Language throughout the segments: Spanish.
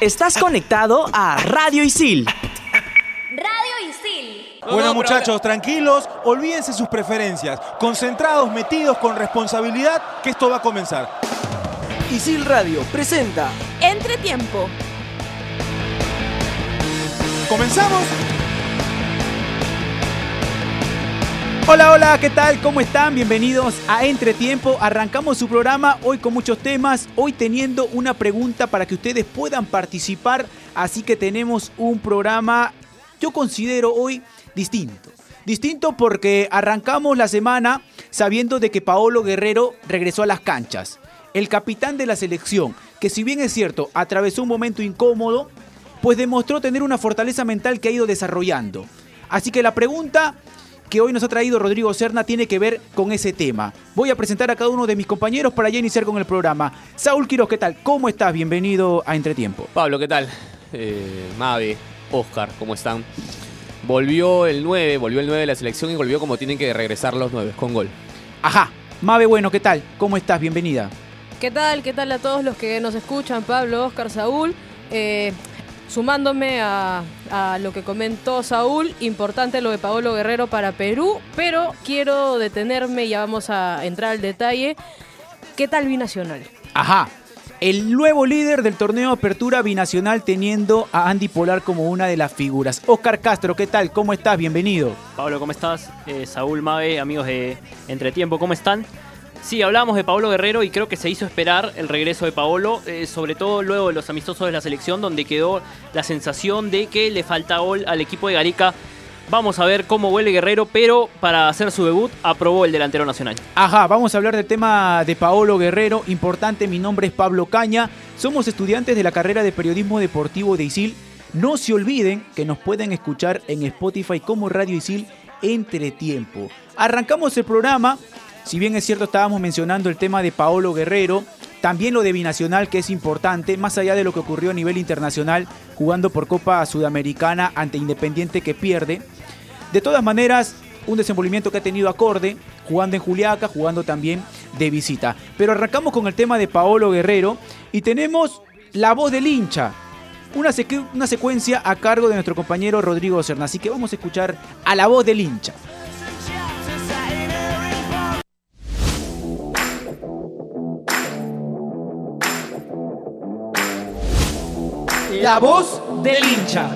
Estás conectado a Radio Isil. Radio Isil. Bueno muchachos, tranquilos, olvídense sus preferencias, concentrados, metidos con responsabilidad, que esto va a comenzar. Isil Radio presenta Entretiempo. ¿Comenzamos? Hola, hola, ¿qué tal? ¿Cómo están? Bienvenidos a Entretiempo. Arrancamos su programa hoy con muchos temas, hoy teniendo una pregunta para que ustedes puedan participar, así que tenemos un programa, yo considero hoy distinto. Distinto porque arrancamos la semana sabiendo de que Paolo Guerrero regresó a las canchas. El capitán de la selección, que si bien es cierto, atravesó un momento incómodo, pues demostró tener una fortaleza mental que ha ido desarrollando. Así que la pregunta que hoy nos ha traído Rodrigo Serna tiene que ver con ese tema. Voy a presentar a cada uno de mis compañeros para ya iniciar con el programa. Saúl Quiroz, ¿qué tal? ¿Cómo estás? Bienvenido a Entretiempo. Pablo, ¿qué tal? Eh, Mabe, Oscar, ¿cómo están? Volvió el 9, volvió el 9 de la selección y volvió como tienen que regresar los 9, con gol. Ajá. Mabe, bueno, ¿qué tal? ¿Cómo estás? Bienvenida. ¿Qué tal? ¿Qué tal a todos los que nos escuchan? Pablo, Oscar, Saúl. Eh, sumándome a, a lo que comentó Saúl, importante lo de Paolo Guerrero para Perú, pero quiero detenerme y ya vamos a entrar al detalle. ¿Qué tal Binacional? Ajá. El nuevo líder del torneo Apertura Binacional teniendo a Andy Polar como una de las figuras. Oscar Castro, ¿qué tal? ¿Cómo estás? Bienvenido. Pablo, ¿cómo estás? Eh, Saúl Mabe, amigos de Entretiempo, ¿cómo están? Sí, hablábamos de Paolo Guerrero y creo que se hizo esperar el regreso de Paolo, eh, sobre todo luego de los amistosos de la selección, donde quedó la sensación de que le falta gol al equipo de Garica. Vamos a ver cómo vuelve Guerrero, pero para hacer su debut aprobó el delantero nacional. Ajá, vamos a hablar del tema de Paolo Guerrero. Importante, mi nombre es Pablo Caña. Somos estudiantes de la carrera de periodismo deportivo de ISIL. No se olviden que nos pueden escuchar en Spotify como Radio ISIL entre tiempo. Arrancamos el programa. Si bien es cierto, estábamos mencionando el tema de Paolo Guerrero, también lo de Binacional, que es importante, más allá de lo que ocurrió a nivel internacional, jugando por Copa Sudamericana ante Independiente que pierde. De todas maneras, un desenvolvimiento que ha tenido acorde, jugando en Juliaca, jugando también de visita. Pero arrancamos con el tema de Paolo Guerrero y tenemos la voz del hincha. Una, una secuencia a cargo de nuestro compañero Rodrigo Serna. Así que vamos a escuchar a la voz del hincha. La voz del hincha.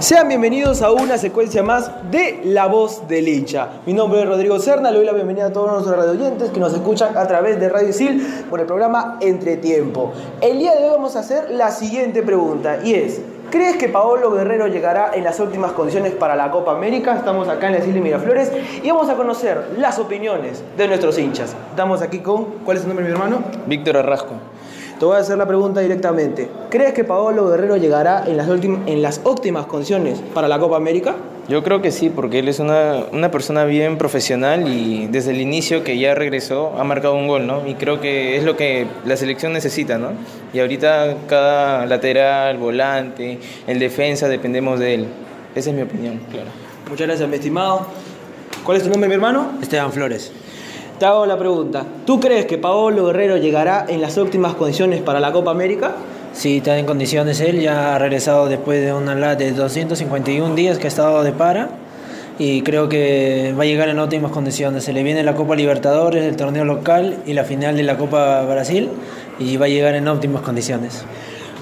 Sean bienvenidos a una secuencia más de La Voz del Hincha. Mi nombre es Rodrigo Serna, le doy la bienvenida a todos nuestros radioyentes que nos escuchan a través de Radio Isil por el programa Entretiempo. El día de hoy vamos a hacer la siguiente pregunta y es, ¿crees que Paolo Guerrero llegará en las óptimas condiciones para la Copa América? Estamos acá en la Isil Miraflores y vamos a conocer las opiniones de nuestros hinchas. Estamos aquí con, ¿cuál es su nombre mi hermano? Víctor Arrasco. Te voy a hacer la pregunta directamente. ¿Crees que Paolo Guerrero llegará en las, en las óptimas condiciones para la Copa América? Yo creo que sí, porque él es una, una, persona bien profesional y desde el inicio que ya regresó ha marcado un gol, ¿no? Y creo que es lo que la selección necesita, ¿no? Y ahorita cada lateral, volante, el defensa, dependemos de él. Esa es mi opinión, claro. Muchas gracias, mi estimado. ¿Cuál es tu nombre, mi hermano? Esteban Flores. Te hago la pregunta. ¿Tú crees que Paolo Guerrero llegará en las óptimas condiciones para la Copa América? Sí, está en condiciones él. Ya ha regresado después de una la de 251 días que ha estado de para. Y creo que va a llegar en óptimas condiciones. Se le viene la Copa Libertadores, el torneo local y la final de la Copa Brasil. Y va a llegar en óptimas condiciones.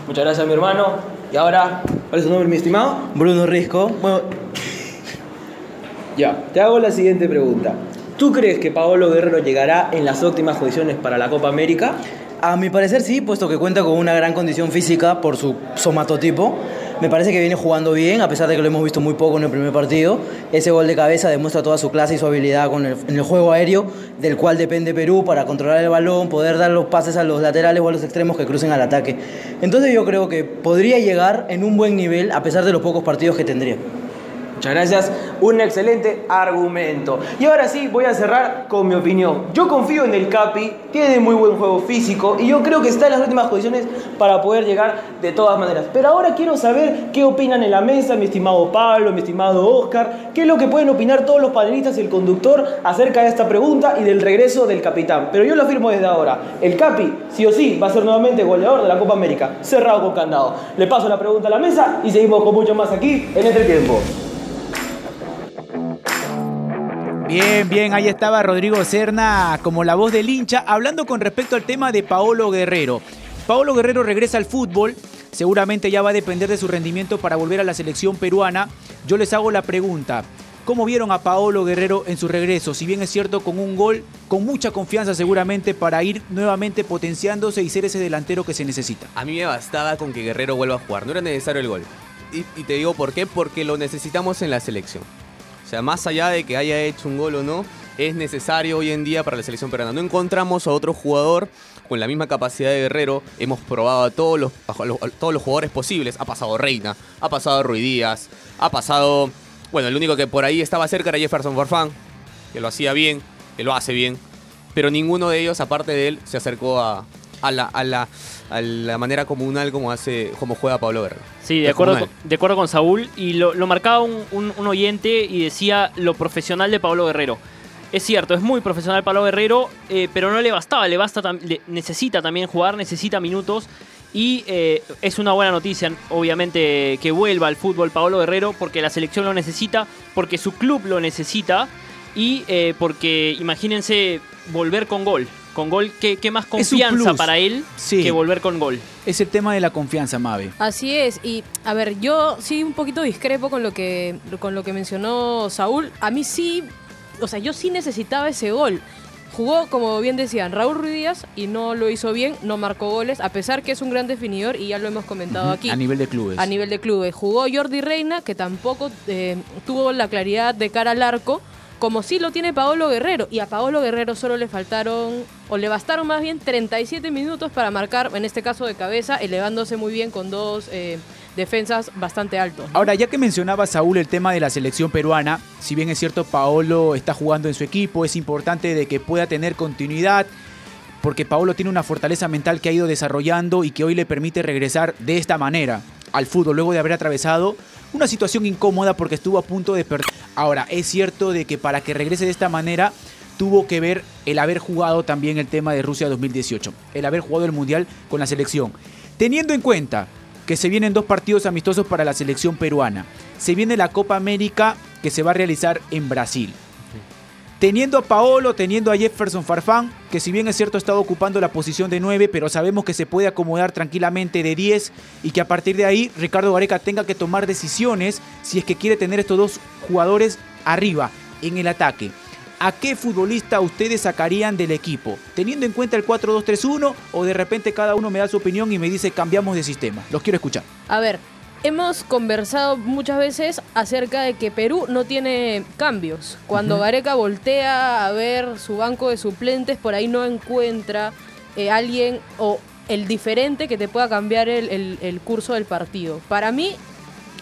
Muchas gracias, mi hermano. Y ahora, ¿cuál es tu nombre, mi estimado? Bruno Risco. Bueno, ya, te hago la siguiente pregunta. ¿Tú crees que Paolo Guerrero llegará en las óptimas condiciones para la Copa América? A mi parecer sí, puesto que cuenta con una gran condición física por su somatotipo. Me parece que viene jugando bien, a pesar de que lo hemos visto muy poco en el primer partido. Ese gol de cabeza demuestra toda su clase y su habilidad con el, en el juego aéreo, del cual depende Perú para controlar el balón, poder dar los pases a los laterales o a los extremos que crucen al ataque. Entonces yo creo que podría llegar en un buen nivel, a pesar de los pocos partidos que tendría. Muchas gracias, un excelente argumento. Y ahora sí, voy a cerrar con mi opinión. Yo confío en el Capi, tiene muy buen juego físico y yo creo que está en las últimas posiciones para poder llegar de todas maneras. Pero ahora quiero saber qué opinan en la mesa, mi estimado Pablo, mi estimado Oscar, qué es lo que pueden opinar todos los panelistas y el conductor acerca de esta pregunta y del regreso del capitán. Pero yo lo afirmo desde ahora, el Capi sí o sí va a ser nuevamente goleador de la Copa América, cerrado con candado. Le paso la pregunta a la mesa y seguimos con mucho más aquí en este tiempo. Bien, bien, ahí estaba Rodrigo Serna como la voz del hincha, hablando con respecto al tema de Paolo Guerrero. Paolo Guerrero regresa al fútbol, seguramente ya va a depender de su rendimiento para volver a la selección peruana. Yo les hago la pregunta, ¿cómo vieron a Paolo Guerrero en su regreso? Si bien es cierto, con un gol, con mucha confianza seguramente para ir nuevamente potenciándose y ser ese delantero que se necesita. A mí me bastaba con que Guerrero vuelva a jugar, no era necesario el gol. Y, y te digo por qué, porque lo necesitamos en la selección. Más allá de que haya hecho un gol o no, es necesario hoy en día para la selección peruana. No encontramos a otro jugador con la misma capacidad de Guerrero. Hemos probado a todos los, todos los jugadores posibles. Ha pasado Reina, ha pasado Ruiz Díaz, ha pasado... Bueno, el único que por ahí estaba cerca era Jefferson Farfán, que lo hacía bien, que lo hace bien. Pero ninguno de ellos, aparte de él, se acercó a, a la, a, la, a la manera comunal como, hace, como juega Pablo Guerrero. Sí, de acuerdo, con, de acuerdo con Saúl. Y lo, lo marcaba un, un- un oyente y decía lo profesional de Pablo Guerrero. Es cierto, es muy profesional Pablo Guerrero, eh, pero no le bastaba, le basta tam- le- necesita también jugar, necesita minutos. Y eh, es una buena noticia, obviamente, que vuelva al fútbol Pablo Guerrero, porque la selección lo necesita, porque su club lo necesita y eh, porque, imagínense, volver con gol. Con gol, ¿qué, qué más confianza para él Sí. que volver con gol? Es el tema de la confianza, Mabe. Así es, y a ver, yo sí un poquito discrepo con lo que con lo que mencionó Saúl. A mí sí, o sea, yo sí necesitaba ese gol. Jugó, como bien decían, Raúl Ruiz Díaz y no lo hizo bien, no marcó goles, a pesar que es un gran definidor y ya lo hemos comentado aquí. A nivel de clubes. A nivel de clubes. Jugó Jordi Reina, que tampoco eh, tuvo la claridad de cara al arco, como sí lo tiene Paolo Guerrero. Y a Paolo Guerrero solo le faltaron, o le bastaron más bien 37 minutos para marcar, en este caso de cabeza, elevándose muy bien con dos eh, defensas bastante altos. Ahora, ya que mencionaba Saúl el tema de la selección peruana, si bien es cierto Paolo está jugando en su equipo, es importante de que pueda tener continuidad, porque Paolo tiene una fortaleza mental que ha ido desarrollando y que hoy le permite regresar de esta manera al fútbol, luego de haber atravesado una situación incómoda porque estuvo a punto de perder. Ahora, es cierto de que para que regrese de esta manera tuvo que ver el haber jugado también el tema de Rusia 2018, el haber jugado el Mundial con la selección. Teniendo en cuenta que se vienen dos partidos amistosos para la selección peruana, se viene la Copa América que se va a realizar en Brasil. Teniendo a Paolo, teniendo a Jefferson Farfán, que si bien es cierto ha estado ocupando la posición de 9, pero sabemos que se puede acomodar tranquilamente de 10 y que a partir de ahí Ricardo Gareca tenga que tomar decisiones si es que quiere tener estos dos jugadores arriba en el ataque. ¿A qué futbolista ustedes sacarían del equipo? Teniendo en cuenta el 4-2-3-1 o de repente cada uno me da su opinión y me dice cambiamos de sistema. Los quiero escuchar. A ver, hemos conversado muchas veces acerca de que Perú no tiene cambios. Cuando Gareca voltea a ver su banco de suplentes, por ahí no encuentra eh, alguien o el diferente que te pueda cambiar el, el- el curso del partido. Para mí,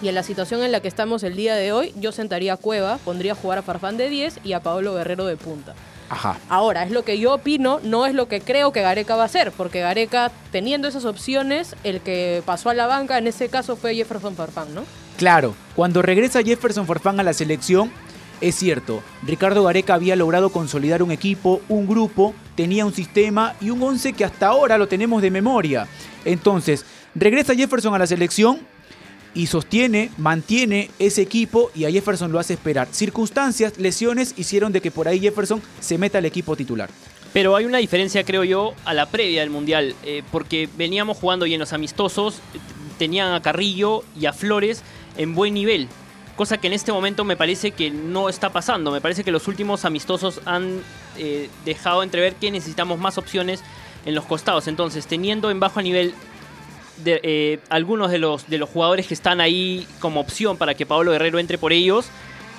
y en la situación en la que estamos el día de hoy, yo sentaría a Cueva, pondría a jugar a Farfán de 10 y a Pablo Guerrero de punta. Ajá. Ahora, es lo que yo opino, no es lo que creo que Gareca va a hacer, porque Gareca, teniendo esas opciones, el que pasó a la banca en ese caso fue Jefferson Farfán, ¿no? Claro, cuando regresa Jefferson Farfán a la selección, es cierto, Ricardo Gareca había logrado consolidar un equipo, un grupo, tenía un sistema y un once que hasta ahora lo tenemos de memoria. Entonces, regresa Jefferson a la selección y sostiene, mantiene ese equipo y a Jefferson lo hace esperar. Circunstancias, lesiones hicieron de que por ahí Jefferson se meta al equipo titular. Pero hay una diferencia, creo yo, a la previa del Mundial, eh, porque veníamos jugando y en los amistosos eh, tenían a Carrillo y a Flores en buen nivel, cosa que en este momento me parece que no está pasando. Me parece que los últimos amistosos han eh, dejado entrever que necesitamos más opciones en los costados. Entonces, teniendo en bajo nivel de, eh, algunos de los, de los jugadores que están ahí como opción para que Pablo Guerrero entre por ellos,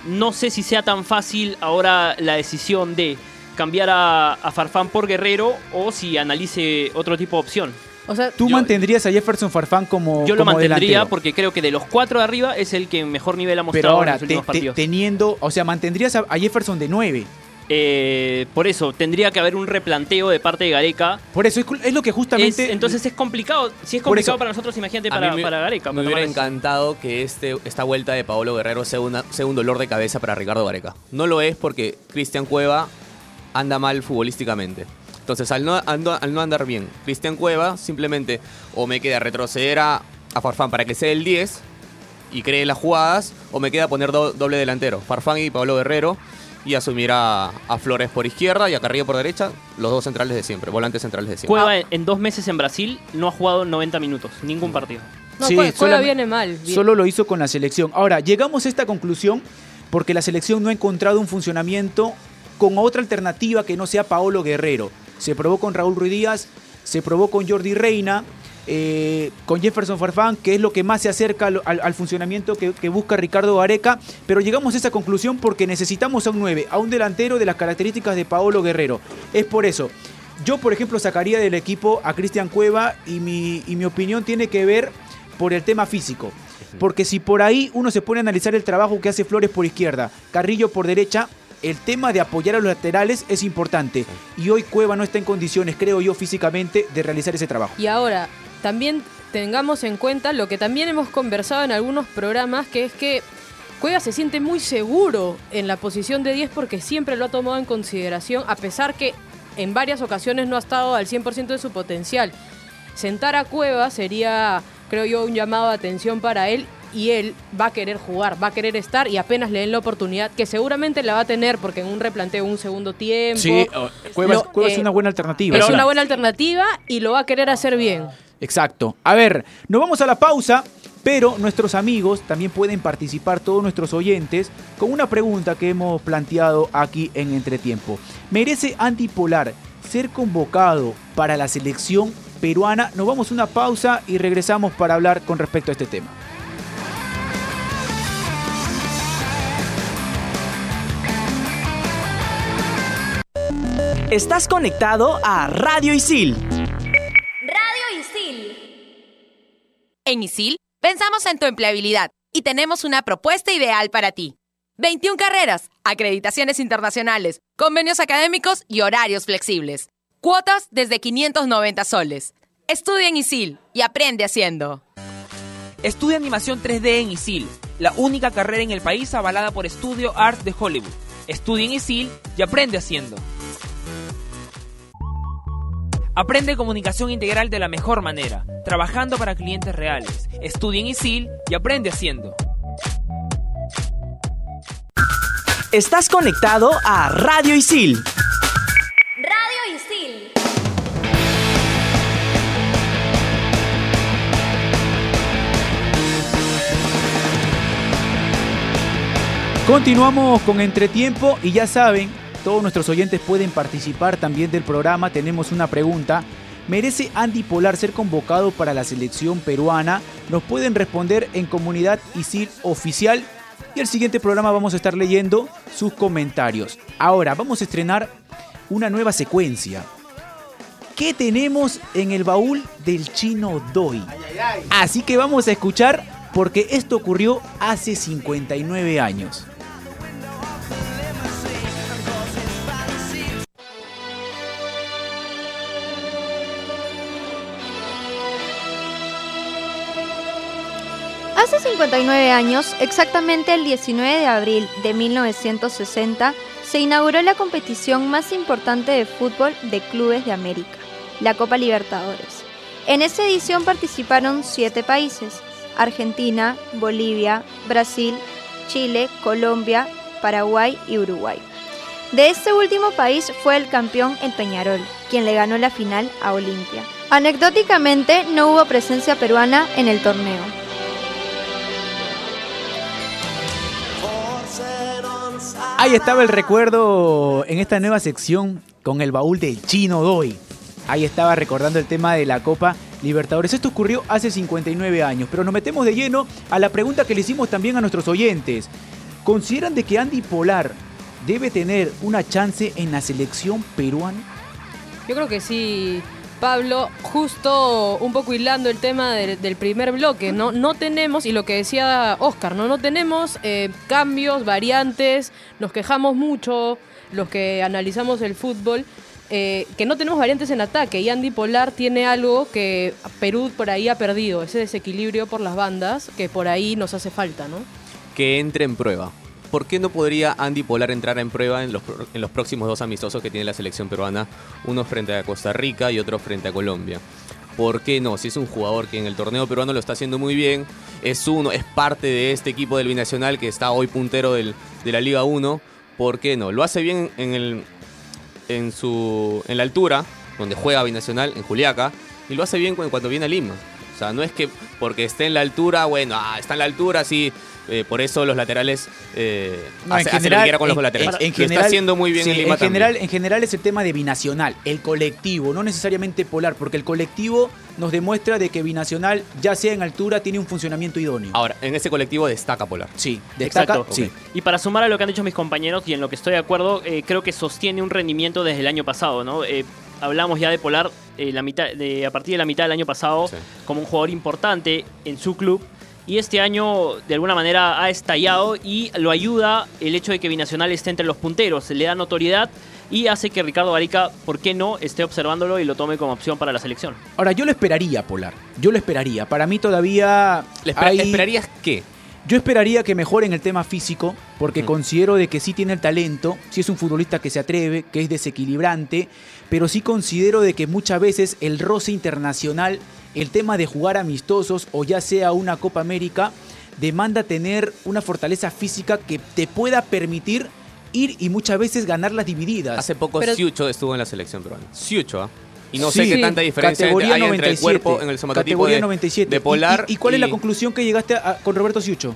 no sé si sea tan fácil ahora la decisión de cambiar a, a Farfán por Guerrero o si analice otro tipo de opción. O sea, ¿Tú mantendrías a Jefferson Farfán como Yo lo como mantendría delantero? porque creo que de los cuatro de arriba es el que mejor nivel ha Pero mostrado en ahora, los te- últimos te- partidos. teniendo, o sea, mantendrías a, a Jefferson de 9. Eh, por eso, tendría que haber un replanteo de parte de Gareca. Por eso, es, lo que justamente... Es- entonces es complicado. Si es complicado eso- para nosotros, imagínate para, me, para Gareca. me para hubiera encantado que este, esta vuelta de Paolo Guerrero sea, una- sea un dolor de cabeza para Ricardo Gareca. No lo es porque Cristian Cueva anda mal futbolísticamente. Entonces, al no, ando- al no andar bien, Cristian Cueva simplemente o me queda retroceder a, a Farfán para que sea el 10 y cree las jugadas, o me queda poner do- doble delantero, Farfán y Pablo Guerrero, y asumir a, a Flores por izquierda y a Carrillo por derecha, los dos centrales de siempre, volantes centrales de siempre. Cueva en, dos meses en Brasil no ha jugado 90 minutos, ningún partido. no, Sí, Cueva- Cueva solamente- viene mal. bien. Solo lo hizo con la selección. Ahora, llegamos a esta conclusión porque la selección no ha encontrado un funcionamiento con otra alternativa que no sea Paolo Guerrero. Se probó con Raúl Ruiz Díaz, se probó con Jordi Reina, eh, con Jefferson Farfán, que es lo que más se acerca al, al- al funcionamiento que, que busca Ricardo Gareca. Pero llegamos a esa conclusión porque necesitamos a un 9, a un delantero de las características de Paolo Guerrero. Es por eso. Yo, por ejemplo, sacaría del equipo a Cristian Cueva y mi, y mi opinión tiene que ver por el tema físico. Porque si por ahí uno se pone a analizar el trabajo que hace Flores por izquierda, Carrillo por derecha, el tema de apoyar a los laterales es importante. Y hoy Cueva no está en condiciones, creo yo, físicamente, de realizar ese trabajo. Y ahora, también tengamos en cuenta lo que también hemos conversado en algunos programas, que es que Cueva se siente muy seguro en la posición de 10 porque siempre lo ha tomado en consideración, a pesar que en varias ocasiones no ha estado al 100% de su potencial. Sentar a Cueva sería, creo yo, un llamado de atención para él y él va a querer jugar, va a querer estar y apenas le den la oportunidad, que seguramente la va a tener porque en un replanteo, un segundo tiempo... Sí, oh, Cueva, lo- Cueva es una buena alternativa. es sí. una buena alternativa y lo va a querer hacer bien. Exacto. A ver, nos vamos a la pausa, pero nuestros amigos también pueden participar, todos nuestros oyentes, con una pregunta que hemos planteado aquí en Entretiempo. ¿Merece Andy Polar ser convocado para la selección peruana? Nos vamos a una pausa y regresamos para hablar con respecto a este tema. Estás conectado a Radio Isil. En ISIL pensamos en tu empleabilidad y tenemos una propuesta ideal para ti. 21 carreras, acreditaciones internacionales, convenios académicos y horarios flexibles. Cuotas desde 590 soles. Estudia en ISIL y aprende haciendo. Estudia animación 3D en ISIL, la única carrera en el país avalada por Studio Arts de Hollywood. Estudia en ISIL y aprende haciendo. Aprende comunicación integral de la mejor manera, trabajando para clientes reales. Estudia en ISIL y aprende haciendo. Estás conectado a Radio Isil. Radio Isil. Continuamos con Entretiempo y ya saben, todos nuestros oyentes pueden participar también del programa. Tenemos una pregunta. ¿Merece Andy Polar ser convocado para la selección peruana? Nos pueden responder en Comunidad Isil Oficial y el siguiente programa vamos a estar leyendo sus comentarios. Ahora vamos a estrenar una nueva secuencia. ¿Qué tenemos en el baúl del chino Doi? Así que vamos a escuchar porque esto ocurrió hace 59 años. 59 años, exactamente el 19 de abril de 1960, se inauguró la competición más importante de fútbol de clubes de América, la Copa Libertadores. En esta edición participaron siete países, Argentina, Bolivia, Brasil, Chile, Colombia, Paraguay y Uruguay. De este último país fue el campeón el Peñarol, quien le ganó la final a Olimpia. Anecdóticamente, no hubo presencia peruana en el torneo. Ahí estaba el recuerdo en esta nueva sección con el baúl del chino Doy. Ahí estaba recordando el tema de la Copa Libertadores. Esto ocurrió hace 59 años, pero nos metemos de lleno a la pregunta que le hicimos también a nuestros oyentes. ¿Consideran de que Andy Polar debe tener una chance en la selección peruana? Yo creo que sí Pablo, justo un poco hilando el tema del, primer bloque, ¿no? No tenemos, y lo que decía Oscar, ¿no? No tenemos eh, cambios, variantes, nos quejamos mucho, los que analizamos el fútbol, eh, que no tenemos variantes en ataque. Y Andy Polar tiene algo que Perú por ahí ha perdido, ese desequilibrio por las bandas, que por ahí nos hace falta, ¿no? Que entre en prueba. ¿Por qué no podría Andy Polar entrar en prueba en los, en los próximos dos amistosos que tiene la selección peruana? Uno frente a Costa Rica y otro frente a Colombia. ¿Por qué no? Si es un jugador que en el torneo peruano lo está haciendo muy bien, es uno, es parte de este equipo del binacional que está hoy puntero del- de la Liga 1, ¿por qué no? Lo hace bien en, el, en, su, en la altura, donde juega binacional, en Juliaca, y lo hace bien cu- cuando viene a Lima. O sea, no es que porque esté en la altura, bueno, ah, está en la altura, sí, eh, por eso los laterales eh, No, hace, hace lo que quiera con los laterales. en general- está haciendo muy bien sí, en Lima general, también. en general es el tema de binacional, el colectivo, no necesariamente polar, porque el colectivo nos demuestra de que binacional, ya sea en altura, tiene un funcionamiento idóneo. Ahora, en ese colectivo destaca Polar. Sí, destaca, Exacto. sí. Y para sumar a lo que han dicho mis compañeros y en lo que estoy de acuerdo, eh, creo que sostiene un rendimiento desde el año pasado, ¿no? Eh, hablamos ya de Polar eh, la mitad, de, a partir de la mitad del año pasado como un jugador importante en su club. Y este año de alguna manera ha estallado y lo ayuda el hecho de que Binacional esté entre los punteros. Le da notoriedad y hace que Ricardo Barica, ¿por qué no?, esté observándolo y lo tome como opción para la selección. Ahora, yo lo esperaría, Polar. Yo lo esperaría. Para mí todavía. ¿Le espera- hay- ¿Esperarías qué? Yo esperaría que mejore en el tema físico, porque considero de que sí tiene el talento, sí es un futbolista que se atreve, que es desequilibrante, pero sí considero de que muchas veces el roce internacional, el tema de jugar amistosos o ya sea una Copa América, demanda tener una fortaleza física que te pueda permitir ir y muchas veces ganar las divididas. Hace poco Pero- Siucho estuvo en la selección peruana. Siucho, ¿ah? Y no Sí. sé qué tanta diferencia hay entre el 97, cuerpo, en el somatotipo categoría de, 97. de Polar. ¿Y, y- y cuál es la conclusión que llegaste a- con Roberto Siucho?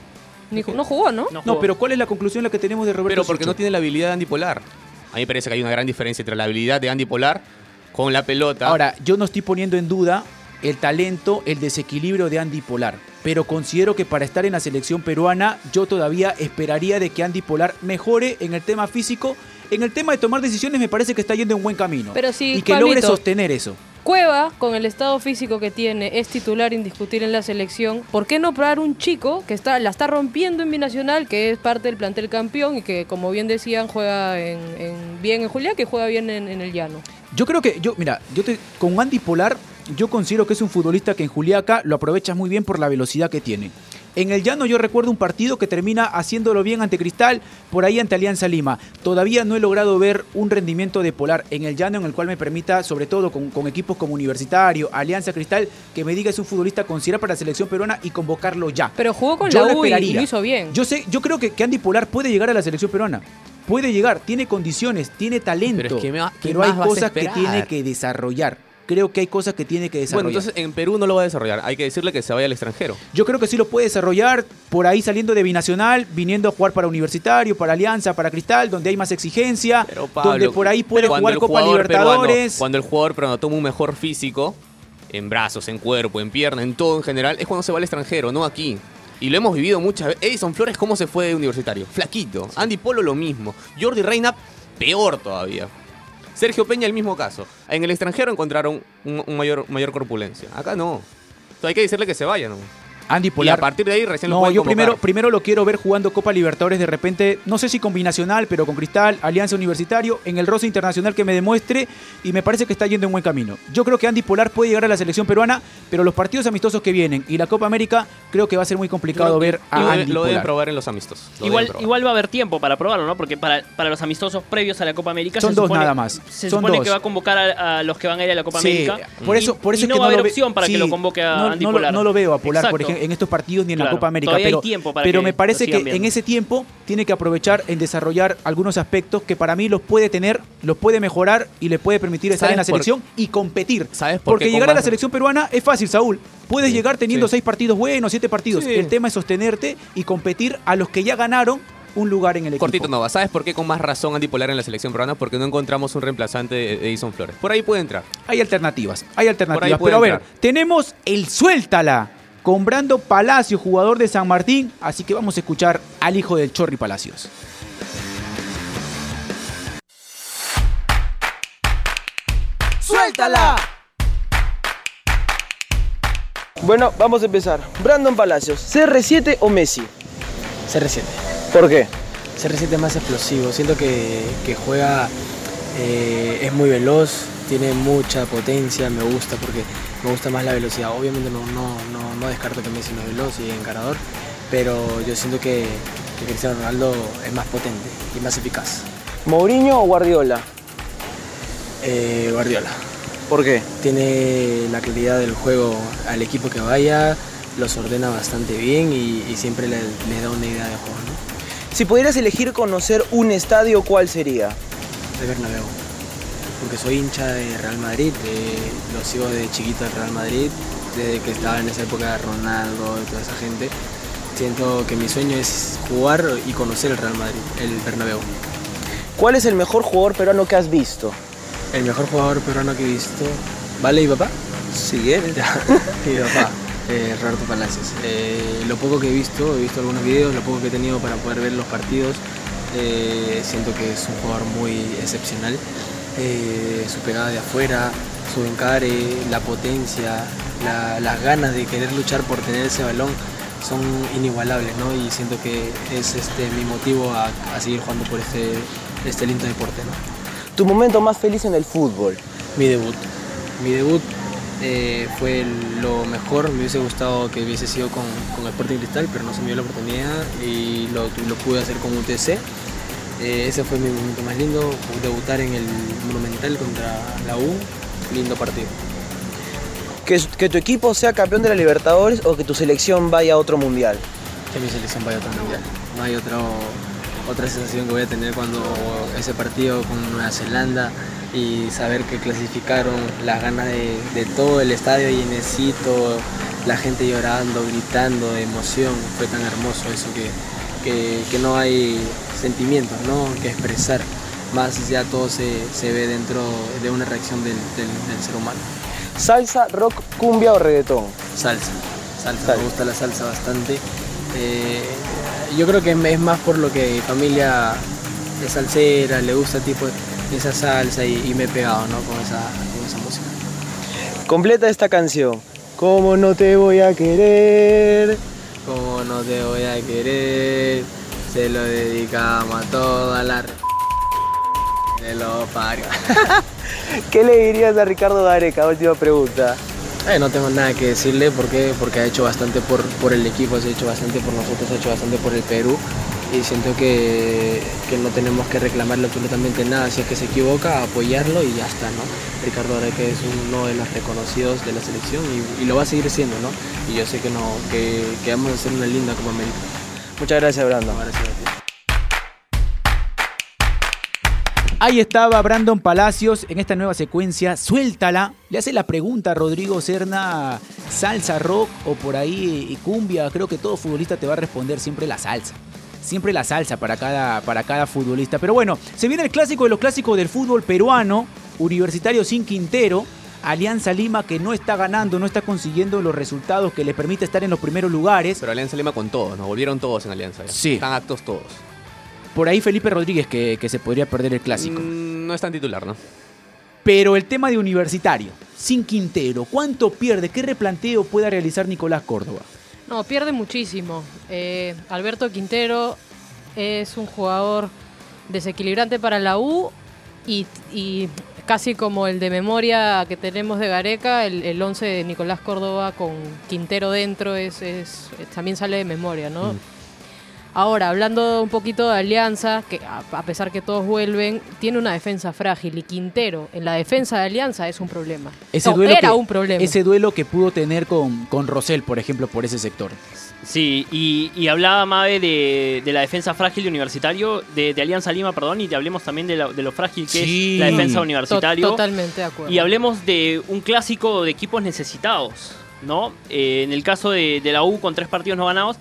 Ni- no jugó, ¿no? No, pero ¿cuál es la conclusión la que tenemos de Roberto Pero porque Siucho? no tiene la habilidad de Andy Polar. A mí me parece que hay una gran diferencia entre la habilidad de Andy Polar con la pelota. Ahora, yo no estoy poniendo en duda el talento, el desequilibrio de Andy Polar, pero considero que para estar en la selección peruana yo todavía esperaría de que Andy Polar mejore en el tema físico. En el tema de tomar decisiones me parece que está yendo en buen camino. Pero sí, y que logre sostener eso. Cueva, con el estado físico que tiene, es titular indiscutible en la selección. ¿Por qué no probar un chico que está, la está rompiendo en Binacional, que es parte del plantel campeón y que, como bien decían, juega en, en- bien en Julián, que juega bien en, en el llano? Yo creo que, yo, mira, yo te, con Andy Polar, yo considero que es un futbolista que en Juliaca lo aprovecha muy bien por la velocidad que tiene. En el llano yo recuerdo un partido que termina haciéndolo bien ante Cristal, por ahí ante Alianza Lima. Todavía no he logrado ver un rendimiento de Polar en el llano en el cual me permita, sobre todo con, con equipos como Universitario, Alianza Cristal, que me diga es un futbolista considerado para la selección peruana y convocarlo ya. Pero jugó con Yo la U y- lo hizo bien. Yo sé, yo creo que, que Andy Polar puede llegar a la selección peruana. Puede llegar, tiene condiciones, tiene talento. Pero es que me va- ¿qué pero hay cosas que tiene que desarrollar. Creo que hay cosas que tiene que Bueno, desarrollar. entonces en Perú no lo va a desarrollar. Hay que decirle que se vaya al extranjero. Yo creo que sí lo puede desarrollar por ahí saliendo de Binacional, viniendo a jugar para Universitario, para Alianza, para Cristal, donde hay más exigencia, Pablo, donde por ahí puede jugar Copa Libertadores. peruano- cuando el jugador peruano toma un mejor físico, en brazos, en cuerpo, en pierna, en todo en general, es cuando se va al extranjero, no aquí. Y lo hemos vivido muchas veces. Edison Flores, ¿cómo se fue de universitario? Flaquito. Andy Polo, lo mismo. Jordi Reina, peor todavía. Sergio Peña, el mismo caso. En el extranjero encontraron un, mayor, mayor corpulencia. Acá no. Entonces hay que decirle que se vaya, ¿no? Andy Y Polar. a partir de ahí recién lo No, pueden yo convocar. primero, primero lo quiero ver jugando Copa Libertadores de repente, no sé si con Binacional, pero con Cristal, Alianza Universitario, en el roce internacional que me demuestre y me parece que está yendo en buen camino. Yo creo que Andy Polar puede llegar a la selección peruana, pero los partidos amistosos que vienen y la Copa América creo que va a ser muy complicado ver a lo, Andy lo deben probar en los amistos. Lo Igual, igual va a haber tiempo para probarlo, ¿no? Porque para, para los amistosos previos a la Copa América Son se dos supone- nada más. Se Son supone dos. que va a convocar a, a los que van a ir a la Copa Sí, América. por Y- eso, por eso y es no que va a haber lo ve- opción para sí, que lo convoque a no, Andy no lo- Polar. no lo veo a Polar, por ejemplo, en estos partidos ni en la Copa América, hay pero, tiempo para pero que me parece que en ese tiempo tiene que aprovechar en desarrollar algunos aspectos que para mí los puede tener, los puede mejorar y le puede permitir estar ¿Sabes en la por- selección y competir. ¿Sabes por Porque qué llegar a la selección peruana es fácil, Saúl. Puedes llegar teniendo sí. seis partidos buenos, siete partidos. Sí. El tema es sostenerte y competir a los que ya ganaron un lugar en el equipo. Cortito Nova, ¿sabes por qué con más razón Andy Polar en la selección peruana? Porque no encontramos un reemplazante de Edison Flores. Por ahí puede entrar. Hay alternativas, hay alternativas. Pero a ver, tenemos el Suéltala con Brando Palacio, jugador de San Martín. Así que vamos a escuchar al hijo del Chorri Palacios. ¡Suéltala! Bueno, vamos a empezar. Brandon Palacios, ¿CR7 o Messi? CR7. ¿Por qué? CR7 es más explosivo. Siento que, que juega, eh, es muy veloz, tiene mucha potencia, me gusta porque me gusta más la velocidad. Obviamente no, no, no, no descarto que Messi no es veloz y encarador, pero yo siento que, que Cristiano Ronaldo es más potente y más eficaz. ¿Mourinho o Guardiola? Eh, Guardiola. ¿Por qué? Tiene la claridad del juego al equipo que vaya, los ordena bastante bien y, y siempre le, le da una idea de juego. ¿no? Si pudieras elegir conocer un estadio, ¿cuál sería? De Bernabéu. Porque soy hincha de Real Madrid, de- lo sigo de chiquito del Real Madrid, desde que estaba en esa época de Ronaldo y toda esa gente. Siento que mi sueño es jugar y conocer el Real Madrid, el Bernabéu. ¿Cuál es el mejor jugador peruano que has visto? El mejor jugador peruano que he visto. ¿Vale, y papá? Si quieres. mi papá, eh, Roberto Palacios. Eh, lo poco que he visto, he visto algunos videos, lo poco que he tenido para poder ver los partidos, eh, siento que es un jugador muy excepcional. Eh, su pegada de afuera, su encare, la potencia, la- las ganas de querer luchar por tener ese balón son inigualables, ¿no? Y siento que es este, mi motivo a, a seguir jugando por este, este lindo deporte, ¿no? ¿Tu momento más feliz en el fútbol? Mi debut. Mi debut eh, fue lo mejor. Me hubiese gustado que hubiese sido con, con Sporting Cristal, pero no se me dio la oportunidad y lo, lo pude hacer con UTC. Eh, ese fue mi momento más lindo, debutar en el Monumental contra la U. Lindo partido. ¿Que, que tu equipo sea campeón de la Libertadores o que tu selección vaya a otro mundial? Que mi selección vaya a otro mundial. No hay otro, otra sensación que voy a tener cuando ese partido con Nueva Zelanda y saber que clasificaron, las ganas de, de todo el estadio llenecito, la gente llorando, gritando de emoción, fue tan hermoso eso que, que, que no hay sentimientos ¿no? que expresar, más ya todo se, se ve dentro de una reacción del, del- del ser humano. ¿Salsa, rock, cumbia o reggaetón? Salsa, salsa, me gusta la salsa bastante. Eh, yo creo que es más por lo que mi familia es salsera, le gusta tipo esa salsa y, y me he pegado ¿no? con, esa, con esa música. Completa esta canción. ¿Cómo no te voy a querer? Como no te voy a querer, se lo dedicamos a toda la re- de los parios. ¿Qué le dirías a Ricardo Gareca? Última pregunta. Eh, no tengo nada que decirle porque, porque ha hecho bastante por, por el equipo, se ha hecho bastante por nosotros, ha hecho bastante por el Perú y siento que, que no tenemos que reclamarle absolutamente nada. Si es que se equivoca, apoyarlo y ya está, ¿no? Ricardo Areca es uno de los reconocidos de la selección y, y lo va a seguir siendo, ¿no? Y yo sé que, no, que, que vamos a hacer una linda Copa América. Muchas gracias, Brando. Gracias a ti. Ahí estaba Brandon Palacios en esta nueva secuencia. Suéltala. Le hace la pregunta a Rodrigo Serna: salsa, rock o por ahí y cumbia. Creo que todo futbolista te va a responder siempre la salsa. Siempre la salsa para cada, para cada futbolista. Pero bueno, se viene el clásico de los clásicos del fútbol peruano. Universitario sin Quintero. Alianza Lima que no está ganando, no está consiguiendo los resultados que le permite estar en los primeros lugares. Pero Alianza Lima con todos, nos volvieron todos en Alianza. ya. Sí. Están actos todos. Por ahí Felipe Rodríguez que, que se podría perder el clásico. Mm, no es tan titular, ¿no? Pero el tema de Universitario, sin Quintero, ¿cuánto pierde? ¿Qué replanteo pueda realizar Nicolás Córdoba? No, pierde muchísimo. Eh, Alberto Quintero es un jugador desequilibrante para la U y, casi como el de memoria que tenemos de Gareca, el, el 11 de Nicolás Córdoba con Quintero dentro es, también sale de memoria, ¿no? Ahora, hablando un poquito de Alianza, que a, a pesar que todos vuelven, tiene una defensa frágil y Quintero en la defensa de Alianza es un problema. Ese No, duelo era que, un problema. Ese duelo que pudo tener con, con Rosell, por ejemplo, por ese sector. Sí, y, y hablaba Mabe de, de la defensa frágil de Universitario, de, de Alianza Lima, perdón, y te hablemos también de, la- de lo frágil que Sí. es la defensa To- Universitario. Totalmente de acuerdo. Y hablemos de un clásico de equipos necesitados, ¿no? Eh, en el caso de, de la U con tres partidos no ganados,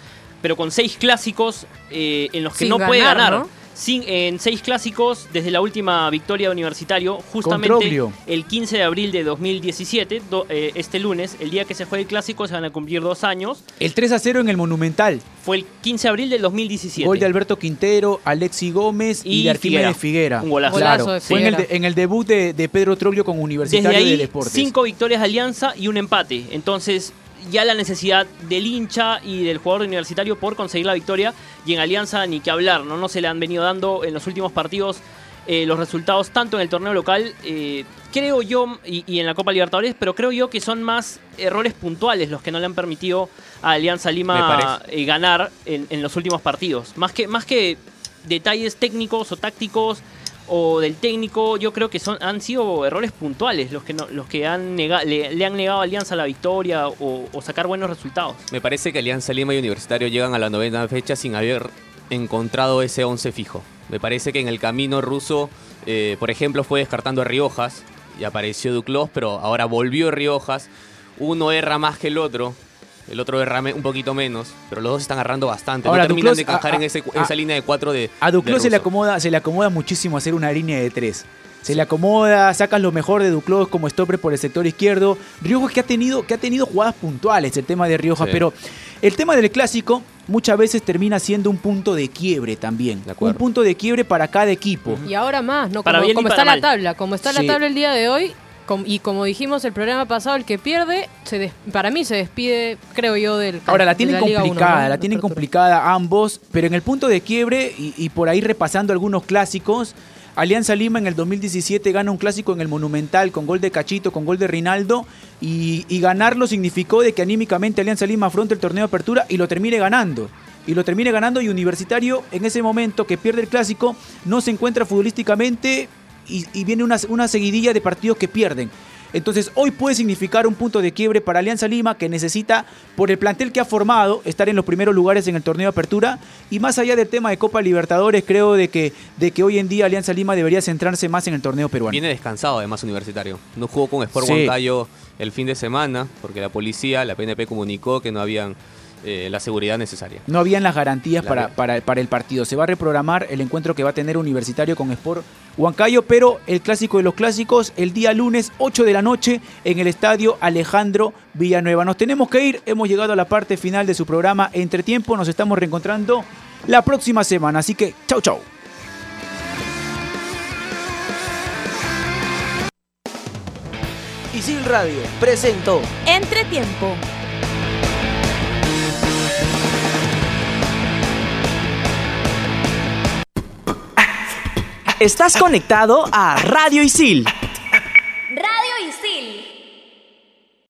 pero con seis clásicos eh, en los que Sin no puede ganar, ganar. ¿no? Sin, en seis clásicos desde la última victoria de Universitario, justamente el 15 de abril de 2017, do- eh, este lunes, el día que se fue el clásico, se van a cumplir dos años. El 3 a 0 en el Monumental. Fue el 15 de abril del 2017. Gol de Alberto Quintero, Alexi Gómez y, Y de Arquímedes Figuera. Figuera. Un golazo. Claro, Golazo de fue en el, Figuera. de- en el debut de, de Pedro Troglio con Universitario Desde de ahí, Deportes. cinco victorias de Alianza y un empate. Entonces, ya la necesidad del hincha y del jugador universitario por conseguir la victoria. Y en Alianza ni que hablar, ¿no? No se le han venido dando en los últimos partidos eh, los resultados tanto en el torneo local, eh, creo yo, y, y en la Copa Libertadores, pero creo yo que son más errores puntuales los que no le han permitido a Alianza Lima eh, ganar en, en los últimos partidos. Más que, más que detalles técnicos o tácticos o del técnico, yo creo que son han sido errores puntuales los que no, los que han le, han negado a Alianza la victoria o, o sacar buenos resultados. Me parece que Alianza Lima y Universitario llegan a la novena fecha sin haber encontrado ese 11 fijo. Me parece que en el camino ruso, eh, por ejemplo, fue descartando a Riojas y apareció Duclos, pero ahora volvió Riojas. Uno erra más que el otro. El otro erra me- un poquito menos, pero los dos están agarrando bastante. Ahora, no terminan Duclos, de encajar a- en, ese- a- esa línea de cuatro de. A Duclos de se le acomoda, se le acomoda muchísimo hacer una línea de tres. Se le acomoda, sacas lo mejor de Duclos como stopper por el sector izquierdo. Riojas que ha tenido, que ha tenido jugadas puntuales, el tema de Riojas, Sí. pero el tema del clásico muchas veces termina siendo un punto de quiebre también. Un punto de quiebre para cada equipo. Y ahora más, ¿no? Para Como, bien y para está mal. la tabla, como está Sí. la tabla el día de hoy, y como dijimos el programa pasado, el que pierde, se des- para mí se despide, creo yo, del Ahora la tienen complicada, ¿no? la tienen complicada ambos, pero en el punto de quiebre y, y por ahí repasando algunos clásicos, Alianza Lima en el 2017 gana un clásico en el Monumental con gol de Cachito, con gol de Rinaldo y, y ganarlo significó de que anímicamente Alianza Lima afronte el torneo de apertura y lo termine ganando. Y lo termine ganando y Universitario en ese momento que pierde el clásico no se encuentra futbolísticamente y, y viene una, una seguidilla de partidos que pierden. Entonces hoy puede significar un punto de quiebre para Alianza Lima que necesita, por el plantel que ha formado, estar en los primeros lugares en el torneo de apertura. Y más allá del tema de Copa Libertadores, creo de que, de que hoy en día Alianza Lima debería centrarse más en el torneo peruano. Viene descansado además Universitario. No jugó con Sport Sí. El fin de semana porque la policía, la PNP comunicó que no habían eh, la seguridad necesaria. No habían las garantías La para, verdad. para, para el partido. Se va a reprogramar el encuentro que va a tener Universitario con Sport Huancayo, pero el clásico de los clásicos el día lunes 8 de la noche en el estadio Alejandro Villanueva. Nos tenemos que ir, hemos llegado a la parte final de su programa Entre Tiempo, nos estamos reencontrando la próxima semana, así que chau chau. Isil Radio presentó Entretiempo. Estás conectado a Radio Isil